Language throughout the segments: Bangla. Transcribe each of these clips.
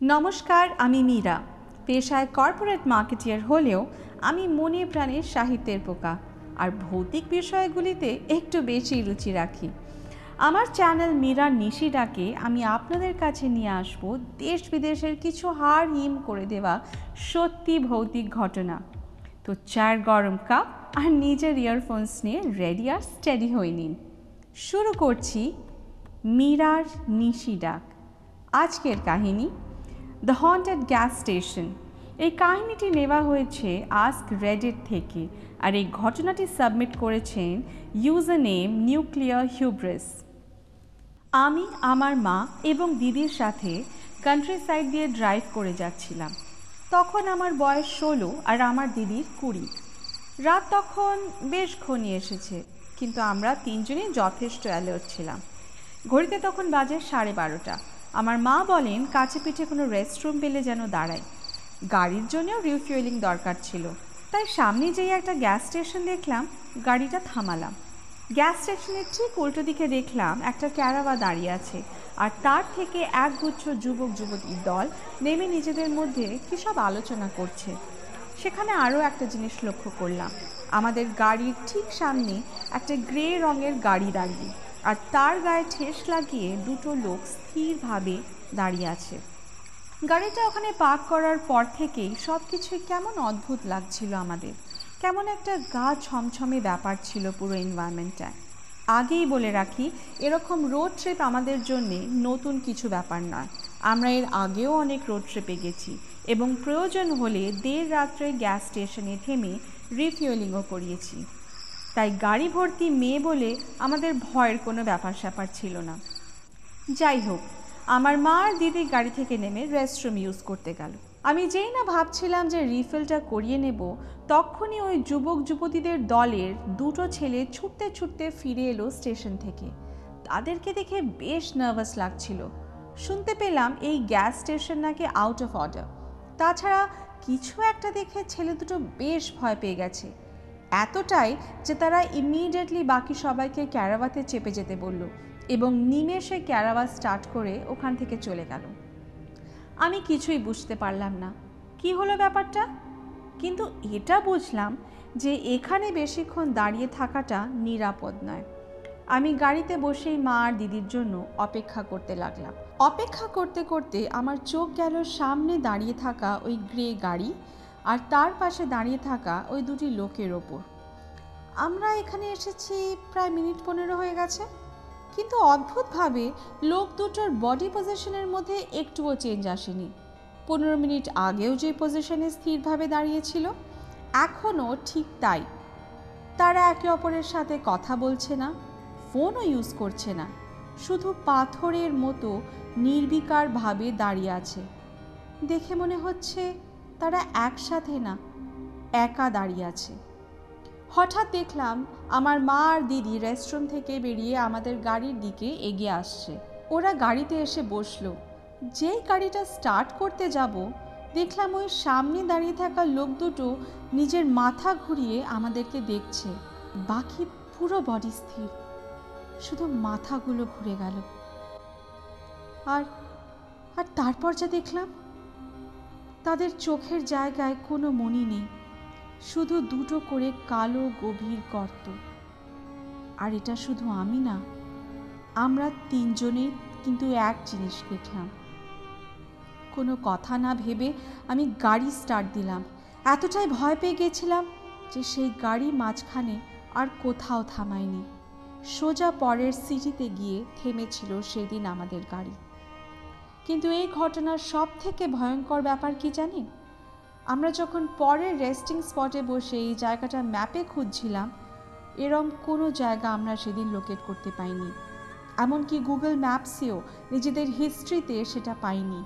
নমস্কার, আমি মীরা। পেশায় কর্পোরেট মার্কেটিয়ার হলেও আমি মনে প্রাণে সাহিত্যের পোকা। আর ভৌতিক বিষয়গুলিতে একটু বেশি রুচি রাখি। আমার চ্যানেল মীরা নিশি ডাকে আমি আপনাদের কাছে নিয়ে আসব দেশ বিদেশের কিছু হাড় হিম করে দেওয়া সত্যি ভৌতিক ঘটনা। তো চার গরম কাপ আর নিজের ইয়ারফোনস নিয়ে রেডি আর স্টেডি হয়ে নিন। শুরু করছি মীরার নিশি ডাক আজকের কাহিনী দ্য হন্টেড গ্যাস স্টেশন এই কাহিনীটি নেওয়া হয়েছে আস্ক রেডিট থেকে আর এই ঘটনাটি সাবমিট করেছেন ইউজার নেম নিউক্লিয়ার হিউব্রেস। আমি, আমার মা এবং দিদির সাথে কান্ট্রি সাইড দিয়ে ড্রাইভ করে যাচ্ছিলাম। তখন আমার বয়স ষোলো আর আমার দিদির কুড়ি। রাত তখন বেশ ঘনিয়ে এসেছে, কিন্তু আমরা তিনজনই যথেষ্ট অ্যালার্ট ছিলাম। ঘড়িতে তখন বাজে সাড়ে বারোটা। আমার মা বলেন, কাছে পিঠে কোনো রেস্টরুম পেলে যেন দাঁড়ায়। গাড়ির জন্যও রিফুয়েলিং দরকার ছিল। তাই সামনে যেই একটা গ্যাস স্টেশন দেখলাম, গাড়িটা থামালাম। গ্যাস স্টেশনের ঠিক উল্টো দিকে দেখলাম একটা ক্যারাবা দাঁড়িয়ে আছে। আর তার থেকে একগুচ্ছ যুবক যুবতীর দল নেমে নিজেদের মধ্যে কী সব আলোচনা করছে। সেখানে আরও একটা জিনিস লক্ষ্য করলাম। আমাদের গাড়ির ঠিক সামনে একটা গ্রে রঙের গাড়ি দাঁড়িয়ে। আর তার গায়ে ঠেস লাগিয়ে দুটো লোক স্থিরভাবে দাঁড়িয়ে আছে। গাড়িটা ওখানে পার্ক করার পর থেকেই সব কিছুই কেমন অদ্ভুত লাগছিল আমাদের। কেমন একটা গা ছমছমে ব্যাপার ছিল পুরো এনভায়রনমেন্টটা আগেই বলে রাখি, এরকম রোড ট্রিপ আমাদের জন্য নতুন কিছু ব্যাপার নয়। আমরা এর আগেও অনেক রোড ট্রিপে গেছি এবং প্রয়োজন হলে দেড় রাত্রে গ্যাস স্টেশনে থেমে রিফিউলিংও করিয়েছি। তাই গাড়ি ভর্তি মেয়ে বলে আমাদের ভয়ের কোনো ব্যাপার স্যাপার ছিল না। যাই হোক, আমার মা আর দিদি গাড়ি থেকে নেমে রেস্টরুম ইউজ করতে গেল। আমি যেই না ভাবছিলাম যে রিফিলটা করিয়ে নেব, তখনই ওই যুবক যুবতীদের দলের দুটো ছেলে ছুটতে ছুটতে ফিরে এলো স্টেশন থেকে। তাদেরকে দেখে বেশ নার্ভাস লাগছিল। শুনতে পেলাম এই গ্যাস স্টেশন নাকি আউট অফ অর্ডার তাছাড়া কিছু একটা দেখে ছেলে দুটো বেশ ভয় পেয়ে গেছে। এতটাই যে তারা ইমিডিয়েটলি বাকি সবাইকে ক্যারাবাতে চেপে যেতে বলল এবং নিমেষে ক্যারাবা স্টার্ট করে ওখান থেকে চলে গেল। আমি কিছুই বুঝতে পারলাম না। কি হলো ব্যাপারটা? কিন্তু এটা বুঝলাম যে এখানে বেশিক্ষণ দাঁড়িয়ে থাকাটা নিরাপদ নয়। আমি গাড়িতে বসেই মা আর দিদির জন্য অপেক্ষা করতে লাগলাম। অপেক্ষা করতে করতে আমার চোখ গেল সামনে দাঁড়িয়ে থাকা ওই গ্রে গাড়ি আর তার পাশে দাঁড়িয়ে থাকা ওই দুটি লোকের ওপর। আমরা এখানে এসেছি প্রায় মিনিট পনেরো হয়ে গেছে। কিন্তু অদ্ভুতভাবে লোক দুটোর বডি পজিশনের মধ্যে একটুও চেঞ্জ আসেনি। পনেরো মিনিট আগেও যে পজিশনে স্থিরভাবে দাঁড়িয়েছিল, এখনও ঠিক তাই। তারা একে অপরের সাথে কথা বলছে না ফোনও ইউজ করছে না। শুধু পাথরের মতো নির্বিকারভাবে দাঁড়িয়ে আছে। দেখে মনে হচ্ছে তারা একসাথে না, একা দাঁড়িয়ে আছে। হঠাৎ দেখলাম আমার মা আর দিদি রেস্টরুম থেকে বেরিয়ে আমাদের গাড়ির দিকে এগিয়ে আসছে। ওরা গাড়িতে এসে বসল। যেই গাড়িটা স্টার্ট করতে যাব, দেখলাম ওই সামনে দাঁড়িয়ে থাকা লোক দুটো নিজের মাথা ঘুরিয়ে আমাদেরকে দেখছে। বাকি পুরো বডি স্থির। শুধু মাথাগুলো ঘুরে গেল। আর আর তারপর যা দেখলাম তাদের চোখের জায়গায় কোনো মনি নেই, শুধু দুটো করে কালো গভীর গর্ত। আর এটা শুধু আমি না, আমরা তিনজনেই কিন্তু এক জিনিস দেখলাম কোনো কথা না ভেবে আমি গাড়ি স্টার্ট দিলাম। এতটাই ভয় পেয়ে গেছিলাম যে সেই গাড়ি মাঝখানে আর কোথাও থামায়নি। সোজা পরের সিটিতে গিয়ে থেমেছিল সেদিন আমাদের গাড়ি। কিন্তু এই ঘটনার সব থেকে ভয়ঙ্কর ব্যাপার কি জানি আমরা যখন পরের রেস্টিং স্পটে বসে এই জায়গাটা ম্যাপে খুঁজছিলাম, এরম কোনো জায়গা আমরা সেদিন লোকেট করতে পাইনি। এমনকি গুগল ম্যাপসেও নিজেদের হিস্ট্রিতে সেটা পাইনি।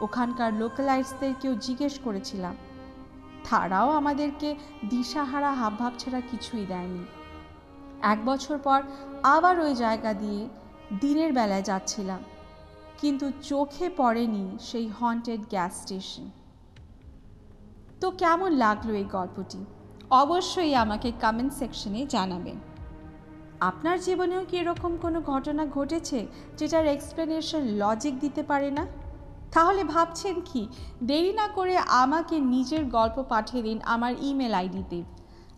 ওখানকার লোকালাইটসদেরকেও জিজ্ঞেস করেছিলাম। তারাও আমাদেরকে দিশাহারা হাবভাব ছাড়া কিছুই দেয়নি। এক বছর পর আবার ওই জায়গা দিয়ে দিনের বেলায় যাচ্ছিলাম। কিন্তু চোখে পড়েনি সেই হন্টেড গ্যাস স্টেশন তো কেমন লাগল এই গল্পটি? অবশ্যই আমাকে কমেন্ট সেকশনে জানাবেন। আপনার জীবনেও কি এরকম কোনো ঘটনা ঘটেছে যেটার এক্সপ্লেনেশন লজিক দিতে পারে না? তাহলে ভাবছেন কি, দেরি না করে আমাকে নিজের গল্প পাঠিয়ে দিন আমার ইমেল আইডিতে।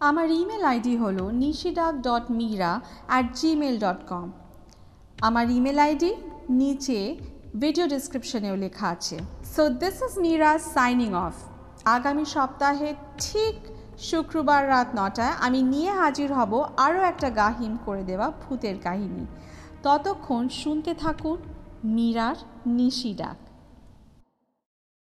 আমার ইমেল আইডি হলো নিশিডাক dot Mira at Gmail dot com আমার ইমেল আইডি নিচে ভিডিও ডিসক্রিপশনেও লেখা আছে। So this is Mira signing off আগামী সপ্তাহে ঠিক শুক্রবার রাত নটায় আমি নিয়ে হাজির হব আরও একটা গাহিম করে দেওয়া ভূতের কাহিনী। ততক্ষণ শুনতে থাকুন, মীরার নিশি ডাক